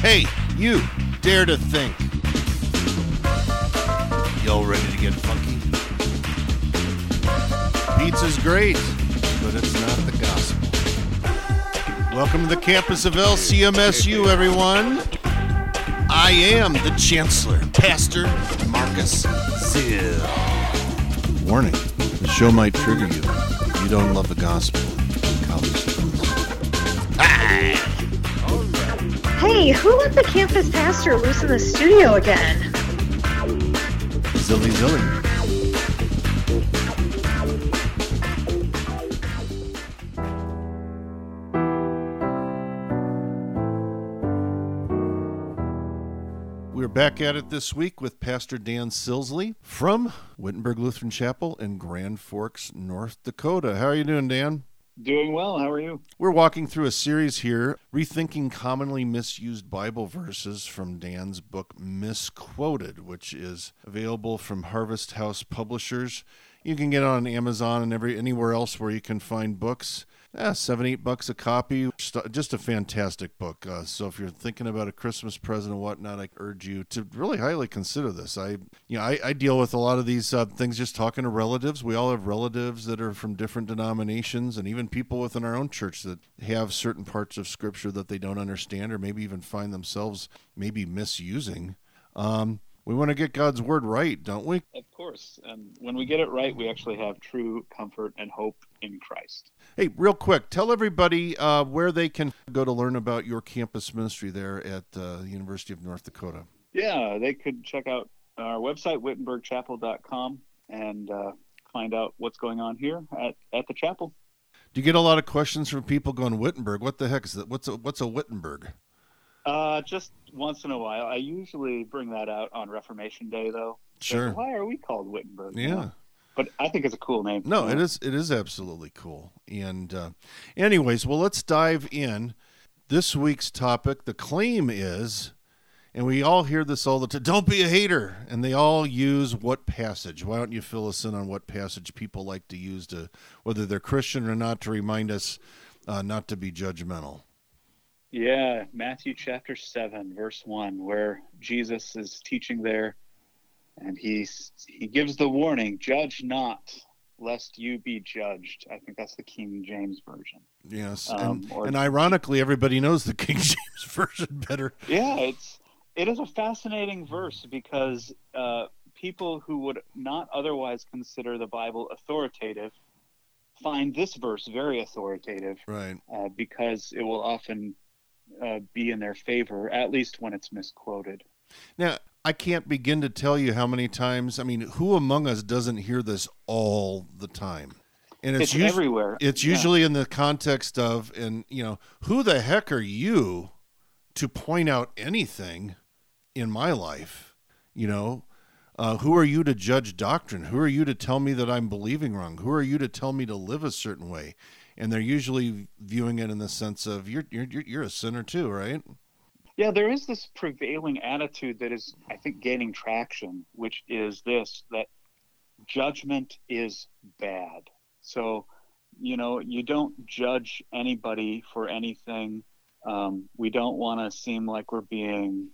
Hey, you, dare to think. Y'all ready to get funky? Pizza's great, but it's not the gospel. Welcome to the campus of LCMSU, everyone. I am the Chancellor, Pastor Marcus Zill. Warning the show might trigger you if you don't love the gospel. Hey, who let the campus pastor loose in the studio again? Zilly Zilly. We're back at it this week with Pastor Dan Suelzle from Wittenberg Lutheran Chapel in Grand Forks, North Dakota. How are you doing, Dan? Doing well. How are you? We're walking through a series here, rethinking commonly misused Bible verses from Dan's book Misquoted, which is available from Harvest House Publishers. You can get it on Amazon and every anywhere else where you can find books. Yeah, seven, eight bucks a copy. Just- a fantastic book. Uh, so if you're thinking about a Christmas present and whatnot, I urge you to really highly consider this. I, you know, I, I deal with a lot of these uh, things just talking to relatives. We all have relatives that are from different denominations, and even people within our own church that have certain parts of Scripture that they don't understand, or maybe even find themselves maybe misusing. Um, we want to get God's word right, don't we? Of course. And when we get it right, we actually have true comfort and hope in Christ. Hey, real quick, tell everybody uh, where they can go to learn about your campus ministry there at uh, the University of North Dakota. Yeah, they could check out our website, wittenbergchapel.com, and uh, find out what's going on here at, at the chapel. Do you get a lot of questions from people going Wittenberg? What the heck is that? What's a what's a Wittenberg? Uh, just once in a while. I usually bring that out on Reformation Day, though. Sure. why are we called Wittenberg? Yeah. But I think it's a cool name. No, it is it is absolutely cool. And uh, anyways, well, let's dive in. This week's topic, the claim is, and we all hear this all the time. Don't be a hater, and they all use what passage? Why don't you fill us in on what passage people like to use to, whether they're Christian or not, to remind us uh, not to be judgmental. Yeah, Matthew chapter 7, verse 1, where Jesus is teaching there and he's, he gives the warning judge not, lest you be judged. I think that's the King James Version. Yes, Um, and, or- and ironically, everybody knows the King James version better. Yeah, it's it is a fascinating verse because uh, people who would not otherwise consider the Bible authoritative find this verse very authoritative Right. uh, because it will often uh, be in their favor, at least when it's misquoted. Now, I can't begin to tell you how many times. I mean, who among us doesn't hear this all the time? And It's, usu- everywhere. It's Yeah. usually in the context of, and you know, who the heck are you to point out anything in my life? You know, uh, who are you to judge doctrine? Who are you to tell me that I'm believing wrong? Who are you to tell me to live a certain way? And they're usually viewing it in the sense of you're you're you're, a sinner too, right? Yeah, there is this prevailing attitude that is, I think, gaining traction, which is this that judgment is bad. So, you know, you don't judge anybody for anything. Um, we don't want to seem like we're being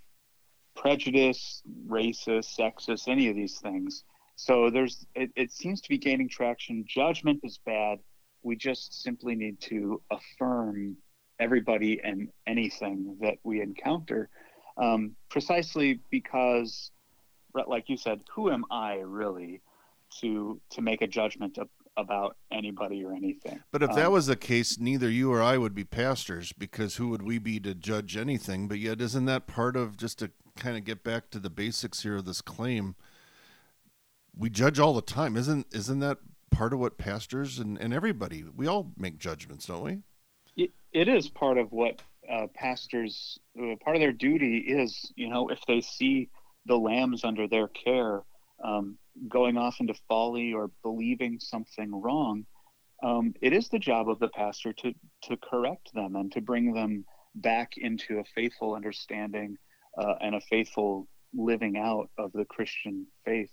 prejudiced, racist, sexist, any of these things. So there's, it, it seems to be gaining traction. Judgment is bad. We just simply need to affirm everybody and anything that we encounter, um, precisely because, like you said, who am I really to to make a judgment of, about anybody or anything? But if that Um, was the case, neither you or I would be pastors because who would we be to judge anything? But yet, isn't that part of just to kind of get back to the basics here of this claim? We judge all the time, isn't isn't that part of what pastors and, and everybody we all make judgments, don't we? it, is part of what uh, pastors uh, part of their duty is you know if they see the lambs under their care um, going off into folly or believing something wrong um, it is the job of the pastor to to correct them and to bring them back into a faithful understanding uh, and a faithful living out of the Christian faith,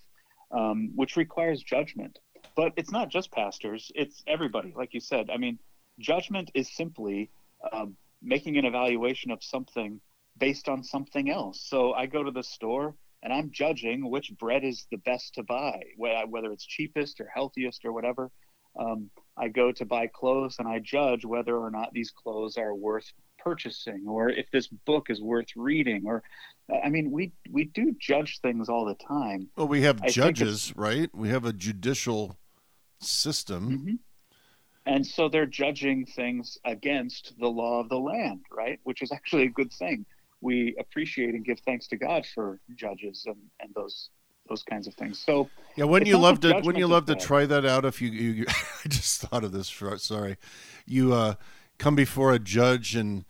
um, which requires judgment. But it's not just pastors; it's everybody. Like you said, I mean, judgment is simply uh, making an evaluation of something based on something else. So I go to the store and I'm judging which bread is the best to buy, whether it's cheapest or healthiest or whatever. Um, I go to buy clothes and I judge whether or not these clothes are worth purchasing or if this book is worth reading or I mean we we do judge things all the time. Well, we have I judges, right? We have a judicial system. Mm-hmm. And so they're judging things against the law of the land, right? Which is actually a good thing. We appreciate and give thanks to God for judges and, and those those kinds of things. So yeah, wouldn't you love to wouldn't you love to try that out if you, you I just thought of this for sorry. You uh, come before a judge and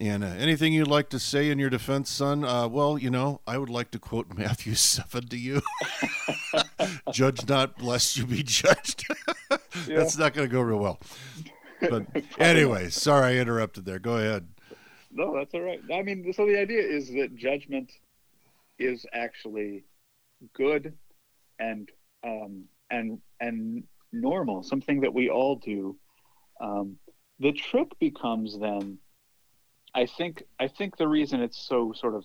and uh, anything you'd like to say in your defense, son? Uh, well, you know, I would like to quote Matthew 7 to you Judge not, lest you be judged. yeah. That's not going to go real well. But anyway, sorry I interrupted there. Go ahead. No, that's all right. I mean, so the idea is that judgment is actually good and um, and and normal, something that we all do. Um, the trick becomes then I think I think the reason it's so sort of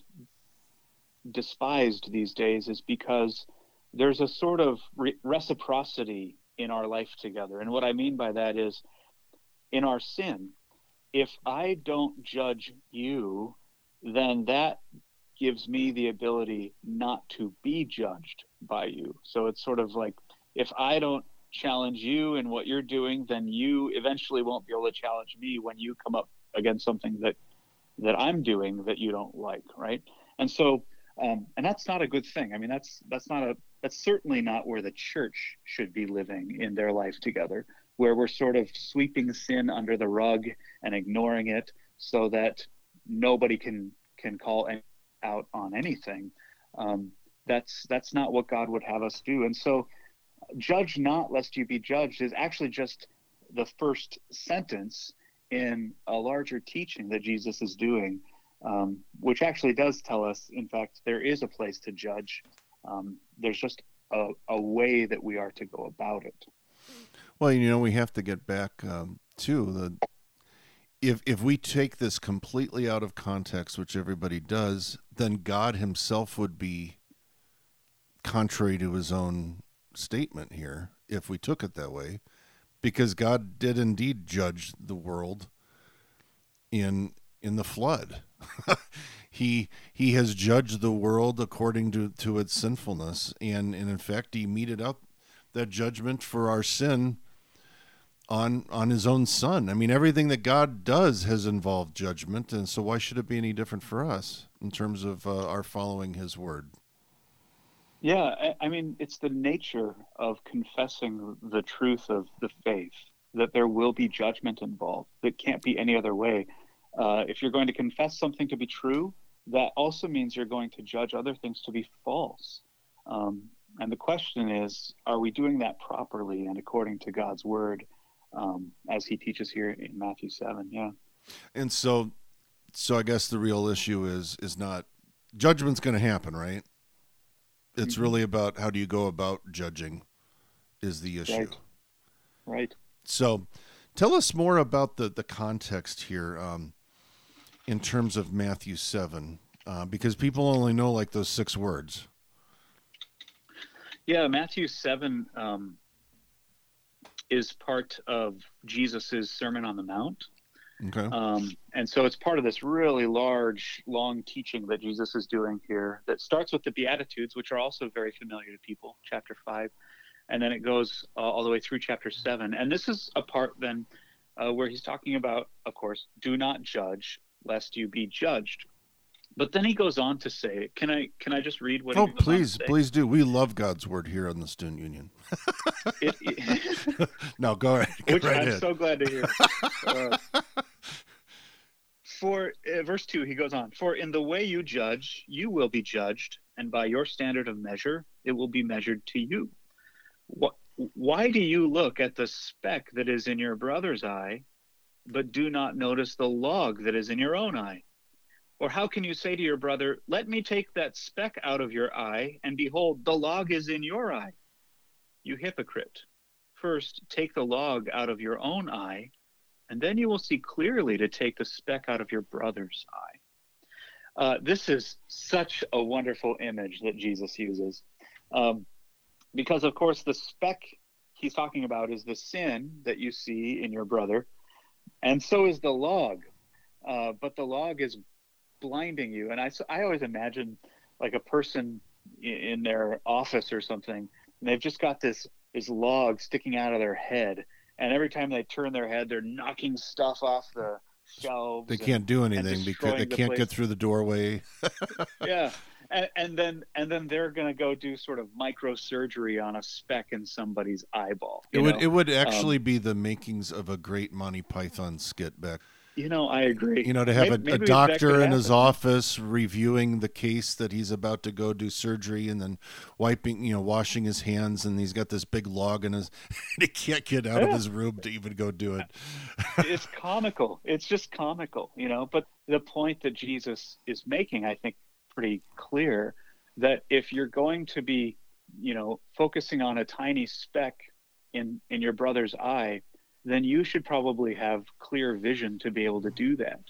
despised these days is because there's a sort of re- reciprocity in our life together. And what I mean by that is in our sin, if I don't judge you, then that gives me the ability not to be judged by you. So it's sort of like if I don't challenge you and what you're doing, then you eventually won't be able to challenge me when you come up against something that that I'm doing that you don't like, right? And so, um, and that's not a good thing. I mean, that's that's not a that's certainly not where the church should be living in their life together, where we're sort of sweeping sin under the rug and ignoring it, so that nobody can can call out on anything. Um, that's that's not what God would have us do. And so, judge not lest you be judged is actually just the first sentence in a larger teaching that Jesus is doing, um, which actually does tell us, in fact, there is a place to judge. Um, there's just a, a, way that we are to go about it. Well, you know, we have to get back um, to the. If if we take this completely out of context, which everybody does, then God Himself would be contrary to His own statement here. If we took it that way, because God did indeed judge the world in in the flood. he he has judged the world according to, to its sinfulness and, and in fact he meted out that judgment for our sin on on his own son. I mean everything that God does has involved judgment and so why should it be any different for us in terms of uh, our following his word? Yeah, I, mean, it's the nature of confessing the truth of the faith that there will be judgment involved. That can't be any other way. Uh, if you're going to confess something to be true, that also means you're going to judge other things to be false. Um, and the question is, are we doing that properly and according to God's word, um, as He teaches here in Matthew seven? Yeah. And so, so I guess the real issue is is not judgment's going to happen, right? It's mm-hmm. really about how do you go about judging is the issue. Right. right. So tell us more about the, the context here um, in terms of Matthew 7, uh, because people only know like those six words. Yeah, Matthew 7 um, is part of Jesus's Sermon on the Mount. Okay. Um, and so it's part of this really large, long teaching that Jesus is doing here that starts with the Beatitudes, which are also very familiar to people, chapter 5. And then it goes uh, all the way through chapter 7. And this is a part then uh, where he's talking about, of course, do not judge lest you be judged. But then he goes on to say, "Can I can I just read what?" Oh, please, please do. We love God's word here on the Student Union. it, it, no, go ahead. Which right I'm ahead. so glad to hear. Uh, for uh, verse 2 he goes on for in the way you judge you will be judged and by your standard of measure it will be measured to you what, why do you look at the speck that is in your brother's eye but do not notice the log that is in your own eye or how can you say to your brother let me take that speck out of your eye and behold the log is in your eye you hypocrite first take the log out of your own eye and then you will see clearly to take the speck out of your brother's eye. Uh, this is such a wonderful image that Jesus uses. Um, because, of course, the speck he's talking about is the sin that you see in your brother, and so is the log. Uh, but the log is blinding you. And I, I always imagine like a person in their office or something, and they've just got this this log sticking out of their head, and every time they turn their head, they're knocking stuff off the shelves. They can't and, do anything because they the can't place. get through the doorway. yeah. And, and then and then they're going to go do sort of microsurgery on a speck in somebody's eyeball. It you would it would actually Um, be the makings of a great Monty Python skit back. You know, I agree. You know, to have Maybe- a, maybe a doctor in his office reviewing the case that he's about to go do surgery, and then wiping, you know, washing his hands, and he's got this big log in his, and he can't get out of his room to even go do it. it's comical. It's just comical, you know. But the point that Jesus is making, I think, pretty clear that if you're going to be, you know, focusing on a tiny speck in in your brother's eye, then you should probably have clear vision to be able to do that.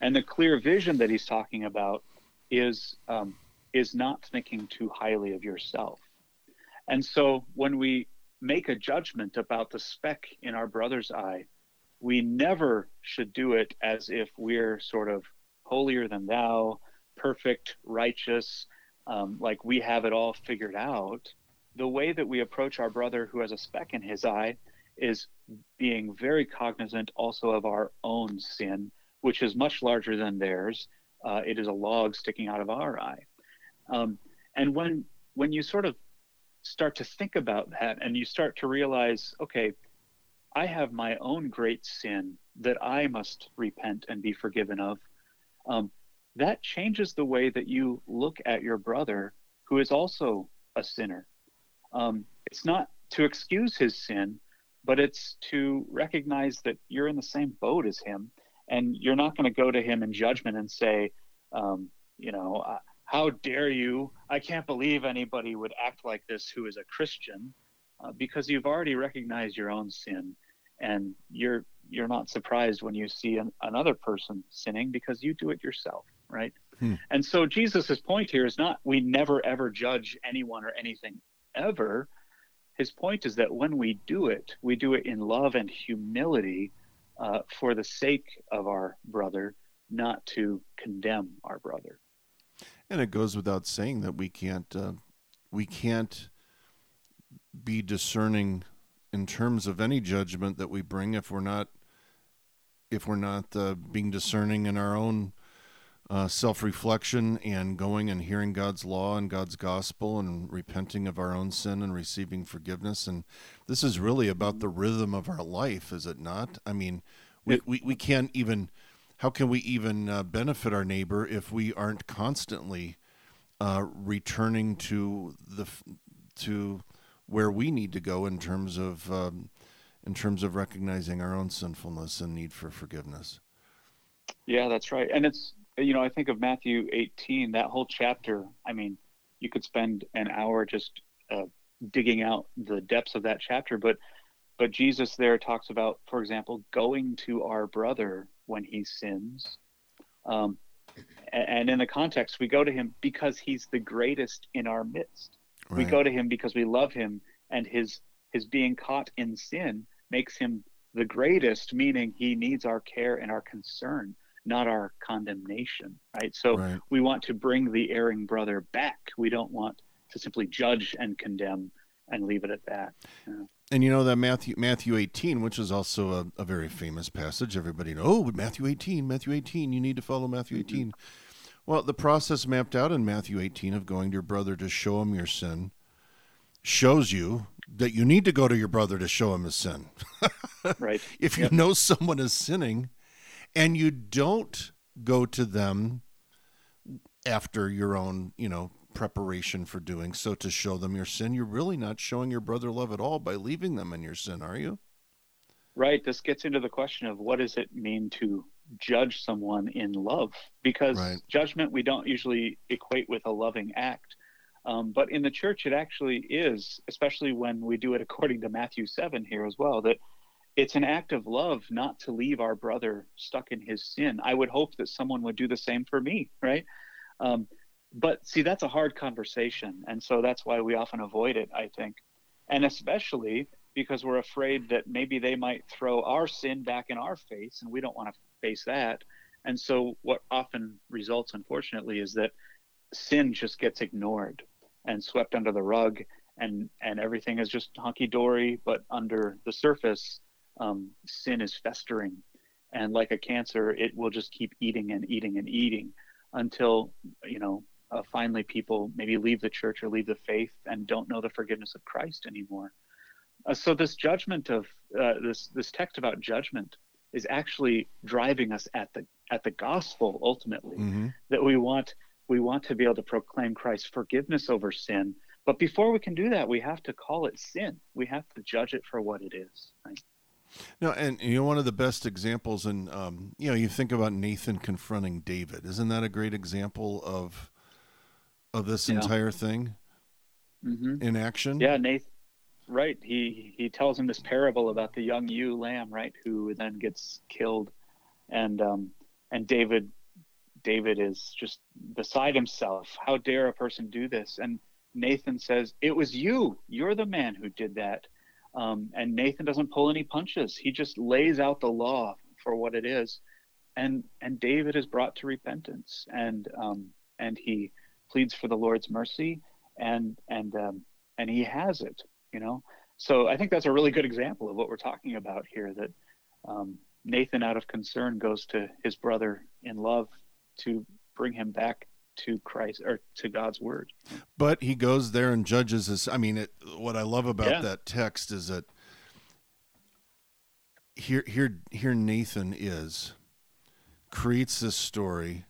And the clear vision that he's talking about is um, is not thinking too highly of yourself. And so when we make a judgment about the speck in our brother's eye, we never should do it as if we're sort of holier than thou, perfect, righteous, um, like we have it all figured out. The way that we approach our brother who has a speck in his eye is being very cognizant also of our own sin, which is much larger than theirs. Uh, it is a log sticking out of our eye. Um, and when when you sort of start to think about that and you start to realize, okay, I have my own great sin that I must repent and be forgiven of. Um, that changes the way that you look at your brother who is also a sinner. Um, it's not to excuse his sin, but it's to recognize that you're in the same boat as him. And you're not going to go to him in judgment and say, um, you know, uh, how dare you? I can't believe anybody would act like this who is a Christian, uh, because you've already recognized your own sin, and you're you're not surprised when you see an, another person sinning because you do it yourself, right? Hmm. And so Jesus's point here is not we never ever judge anyone or anything ever. His point is that when we do it, we do it in love and humility uh, for the sake of our brother, not to condemn our brother. And it goes without saying that we can't uh, we can't be discerning in terms of any judgment that we bring if we're not if we're not uh, being discerning in our own uh, self-reflection and going and hearing God's law and God's gospel and repenting of our own sin and receiving forgiveness and this is really about the rhythm of our life is it not I mean we, we, we can't even how can we even uh, benefit our neighbor if we aren't constantly uh, returning to the to where we need to go in terms of um, in terms of recognizing our own sinfulness and need for forgiveness. Yeah, that's right. And it's, you know, I think of Matthew 18, that whole chapter. I mean, you could spend an hour just uh, digging out the depths of that chapter, but but Jesus there talks about, for example, going to our brother when he sins. Um, and in the context, we go to him because he's the greatest in our midst. We go to him because we love him, and his his being caught in sin makes him the greatest, meaning he needs our care and our concern, not our condemnation. Right. So Right. we want to bring the erring brother back. We don't want to simply judge and condemn and leave it at that. And you know that Matthew Matthew 18, which is also a, a very famous passage. Everybody know, oh, Matthew 18, Matthew 18, you need to follow Matthew mm-hmm. 18. Well, the process mapped out in Matthew 18 of going to your brother to show him your sin shows you that you need to go to your brother to show him his sin. Right. if you Yep. know someone is sinning and you don't go to them after your own, you know, preparation for doing so to show them your sin, you're really not showing your brother love at all by leaving them in your sin, are you? Right. This gets into the question of what does it mean to judge someone in love? Because Right. judgment we don't usually equate with a loving act. Um, but in the church, it actually is, especially when we do it according to Matthew 7 here as well, that it's an act of love not to leave our brother stuck in his sin. I would hope that someone would do the same for me, right? Um, but see, that's a hard conversation. And so that's why we often avoid it, I think. And especially because we're afraid that maybe they might throw our sin back in our face and we don't want to face that. And so what often results, unfortunately, is that sin just gets ignored and swept under the rug and, and everything is just hunky dory, but under the surface, um, sin is festering. And like a cancer, it will just keep eating and eating and eating until, you know, uh, finally people maybe leave the church or leave the faith and don't know the forgiveness of Christ anymore. Uh, so this judgment of uh, this this text about judgment is actually driving us at the at the gospel ultimately mm-hmm. that we want we want to be able to proclaim Christ's forgiveness over sin. But before we can do that, we have to call it sin. We have to judge it for what it is. Right? No, and you know one of the best examples, and um, you know, you think about Nathan confronting David. Isn't that a great example of of this yeah. entire thing mm-hmm. in action? Yeah, Nathan. Right. He he tells him this parable about the young ewe lamb, right, who then gets killed, and um, and David David is just beside himself. How dare a person do this? And Nathan says, "It was you. You're the man who did that." Um, and Nathan doesn't pull any punches. He just lays out the law for what it is, and and David is brought to repentance, and um, and he pleads for the Lord's mercy, and and um, and he has it. You know, so I think that's a really good example of what we're talking about here. That um, Nathan, out of concern, goes to his brother in love to bring him back to Christ or to God's word. But he goes there and judges us. I mean, it, what I love about yeah. that text is that here, here, here, Nathan is creates this story,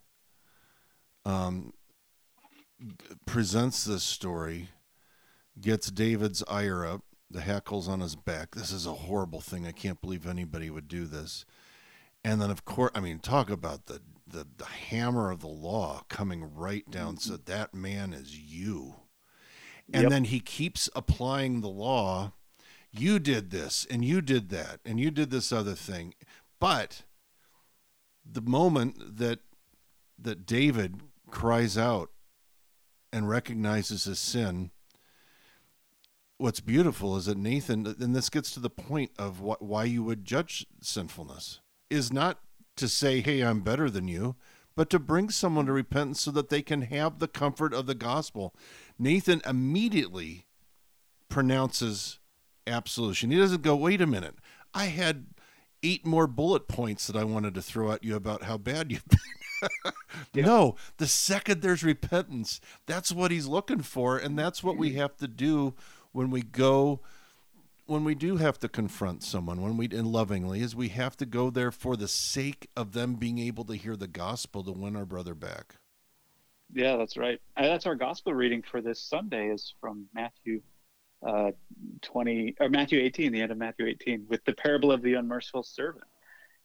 um, presents this story, gets David's ire up, the hackles on his back. This is a horrible thing. I can't believe anybody would do this. And then, of course, I mean, talk about the the, the hammer of the law coming right down mm-hmm. so that man is you. And yep. then he keeps applying the law you did this and you did that and you did this other thing. But the moment that that david cries out and recognizes his sin what's beautiful is that nathan and this gets to the point of what, why you would judge sinfulness is not to say, hey, I'm better than you, but to bring someone to repentance so that they can have the comfort of the gospel. Nathan immediately pronounces absolution. He doesn't go, wait a minute, I had eight more bullet points that I wanted to throw at you about how bad you've been. yeah. No, the second there's repentance, that's what he's looking for. And that's what we have to do when we go when we do have to confront someone, when we and lovingly, is we have to go there for the sake of them being able to hear the gospel to win our brother back. Yeah, that's right. That's our gospel reading for this Sunday is from Matthew uh, 20 or Matthew 18, the end of Matthew 18, with the parable of the unmerciful servant.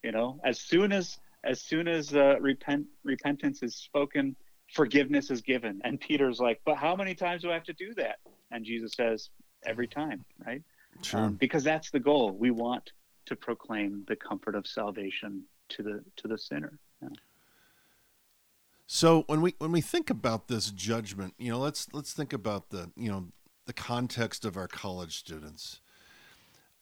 You know, as soon as as soon as uh, repent repentance is spoken, forgiveness is given. And Peter's like, "But how many times do I have to do that?" And Jesus says, "Every time." Right. Sure. Um, because that's the goal. We want to proclaim the comfort of salvation to the to the sinner. Yeah. So when we when we think about this judgment, you know, let's let's think about the you know the context of our college students.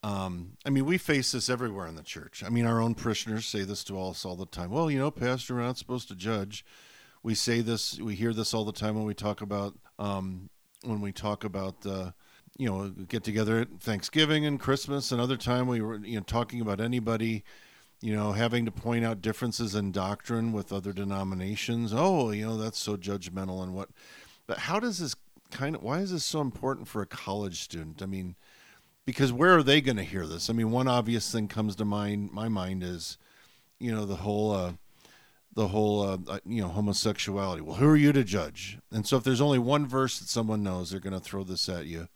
Um, I mean, we face this everywhere in the church. I mean, our own parishioners say this to us all the time. Well, you know, Pastor, we're not supposed to judge. We say this, we hear this all the time when we talk about um, when we talk about uh, you know get together at Thanksgiving and Christmas. Another time we were you know talking about anybody you know having to point out differences in doctrine with other denominations. Oh, you know that's so judgmental and what. But how does this kind of why is this so important for a college student? I mean, because where are they going to hear this? I mean, one obvious thing comes to mind my mind is you know the whole. Uh, the whole uh, uh, you know homosexuality. Well, who are you to judge? And so if there's only one verse that someone knows, they're going to throw this at you.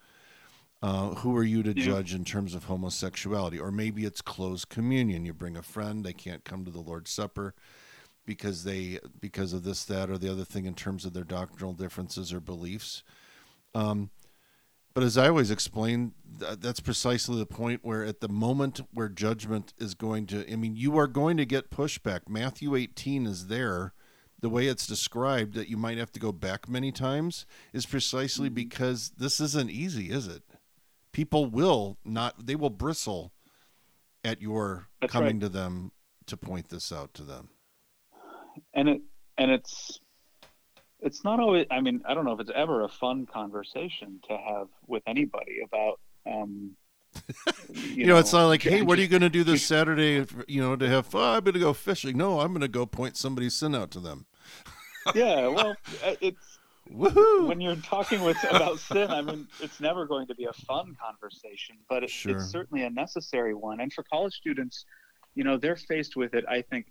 Uh, who are you to yeah. judge in terms of homosexuality? Or maybe it's closed communion. You bring a friend, they can't come to the Lord's Supper because they because of this, that, or the other thing in terms of their doctrinal differences or beliefs. Um, But as I always explain, th- that's precisely the point where, at the moment where judgment is going to, I mean, you are going to get pushback. Matthew 18 is there. The way it's described, that you might have to go back many times, is precisely Mm-hmm. because this isn't easy, is it? People will not, they will bristle at your That's coming right. to them to point this out to them. and it and it's it's not always i mean i don't know if it's ever a fun conversation to have with anybody about um You, know, it's not like, hey, what are you going to do this Saturday? You know, to have fun. I'm going to go fishing. No, I'm going to go point somebody's sin out to them. yeah well uh, it's Woohoo! when you're talking with about sin i mean it's never going to be a fun conversation but it, Sure. it's certainly a necessary one. And for college students you know they're faced with it i think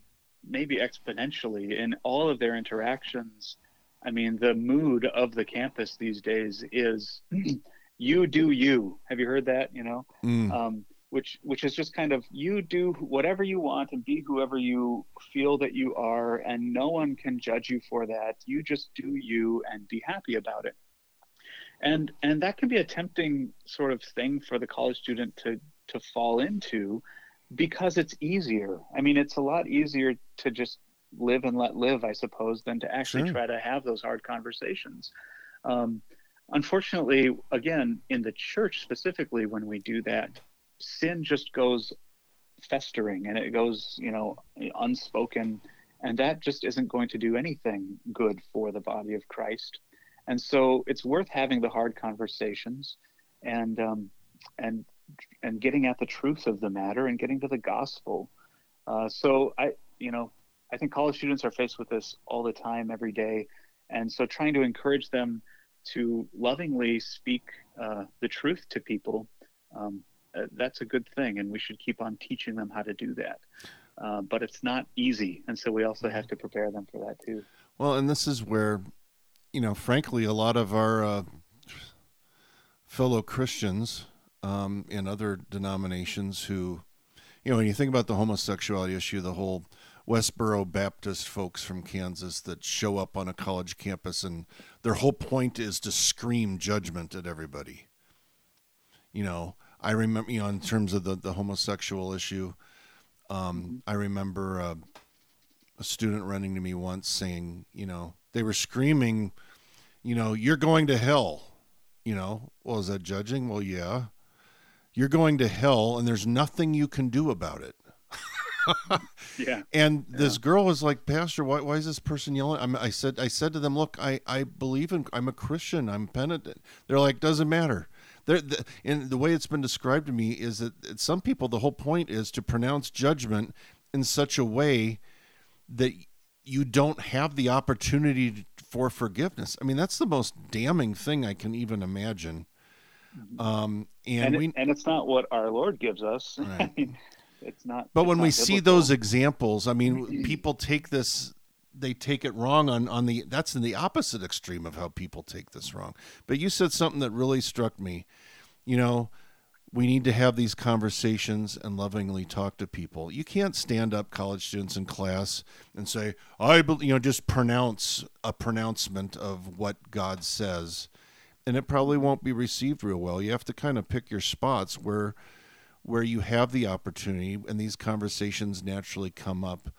maybe exponentially in all of their interactions. I mean the mood of the campus these days is you do you. Have you heard that you know? Mm, um, which which is just kind of you do whatever you want and be whoever you feel that you are, and no one can judge you for that. You just do you and be happy about it. And and that can be a tempting sort of thing for the college student to to fall into because it's easier. I mean, it's a lot easier to just live and let live, I suppose, than to actually Sure. try to have those hard conversations. Um, unfortunately, again, in the church specifically, when we do that, sin just goes festering and it goes, you know, unspoken. And that just isn't going to do anything good for the body of Christ. And so it's worth having the hard conversations and, um, and, and getting at the truth of the matter and getting to the gospel. Uh, so I, you know, I think college students are faced with this all the time, every day. And so trying to encourage them to lovingly speak uh, the truth to people, um, uh, that's a good thing. And we should keep on teaching them how to do that. Uh, but it's not easy. And so we also have to prepare them for that too. Well, and this is where, you know, frankly, a lot of our uh, fellow Christians um, in other denominations who, you know, when you think about the homosexuality issue, the whole Westboro Baptist folks from Kansas that show up on a college campus and their whole point is to scream judgment at everybody. You know, I remember, you know, in terms of the, the homosexual issue, um, I remember uh, a student running to me once saying, you know, they were screaming, you know, you're going to hell. You know, well, is that judging? Well, yeah. You're going to hell, and there's nothing you can do about it. Yeah. And this girl was like, Pastor, why, why is this person yelling? I'm, I said, I said to them, look, I, I believe in, I'm a Christian. I'm penitent. They're like, doesn't matter. The, and the way it's been described to me is that some people, the whole point is to pronounce judgment in such a way that you don't have the opportunity for forgiveness. I mean, that's the most damning thing I can even imagine. Um, and, And, we, and it's not what our Lord gives us. I Right. mean, it's not. But it's when not we see those examples, I mean, people take this they take it wrong on on the that's in the opposite extreme of how people take this wrong. But you said something that really struck me. You know, we need to have these conversations and lovingly talk to people. You can't stand up college students in class and say, "I bel-" you know, just pronounce a pronouncement of what God says." And it probably won't be received real well. You have to kind of pick your spots where where you have the opportunity and these conversations naturally come up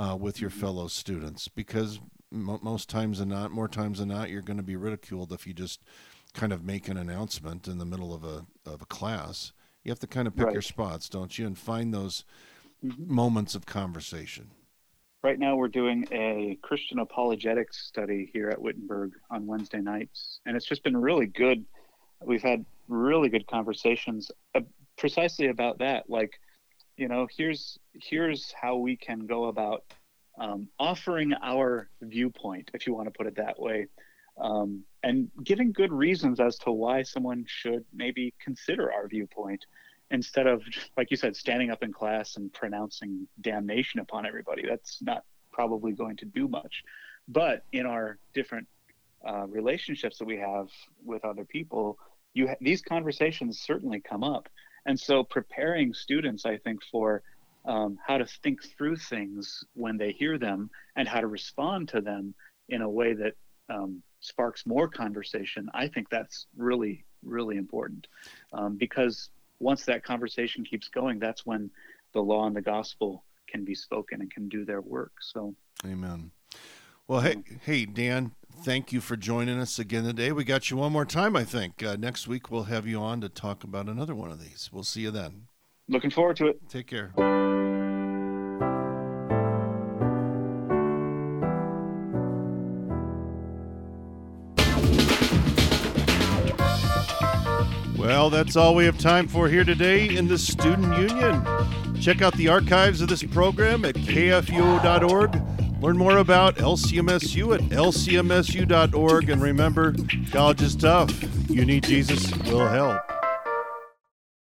uh, with your fellow students because mo most times than not, more times than not, you're going to be ridiculed if you just kind of make an announcement in the middle of a of a class. You have to kind of pick Right. your spots, don't you, and find those Mhm. moments of conversation. Right now, we're doing a Christian apologetics study here at Wittenberg on Wednesday nights, and it's just been really good. We've had really good conversations uh, precisely about that. Like, you know, here's here's how we can go about um, offering our viewpoint, if you want to put it that way, um, and giving good reasons as to why someone should maybe consider our viewpoint instead of like you said standing up in class and pronouncing damnation upon everybody. That's not probably going to do much. But in our different uh, relationships that we have with other people you ha- these conversations certainly come up and so preparing students i think for um, how to think through things when they hear them and how to respond to them in a way that um, sparks more conversation, I think that's really, really important um, because once that conversation keeps going, that's when the law and the gospel can be spoken and can do their work. So, amen. Well, hey, hey, Dan, thank you for joining us again today. We got you one more time, I think. Uh, next week, we'll have you on to talk about another one of these. We'll see you then. Looking forward to it. Take care. Well, that's all we have time for here today in the Student Union. Check out the archives of this program at kfuo.org. Learn more about LCMSU at lcmsu.org. And remember, college is tough. You need Jesus, we'll help.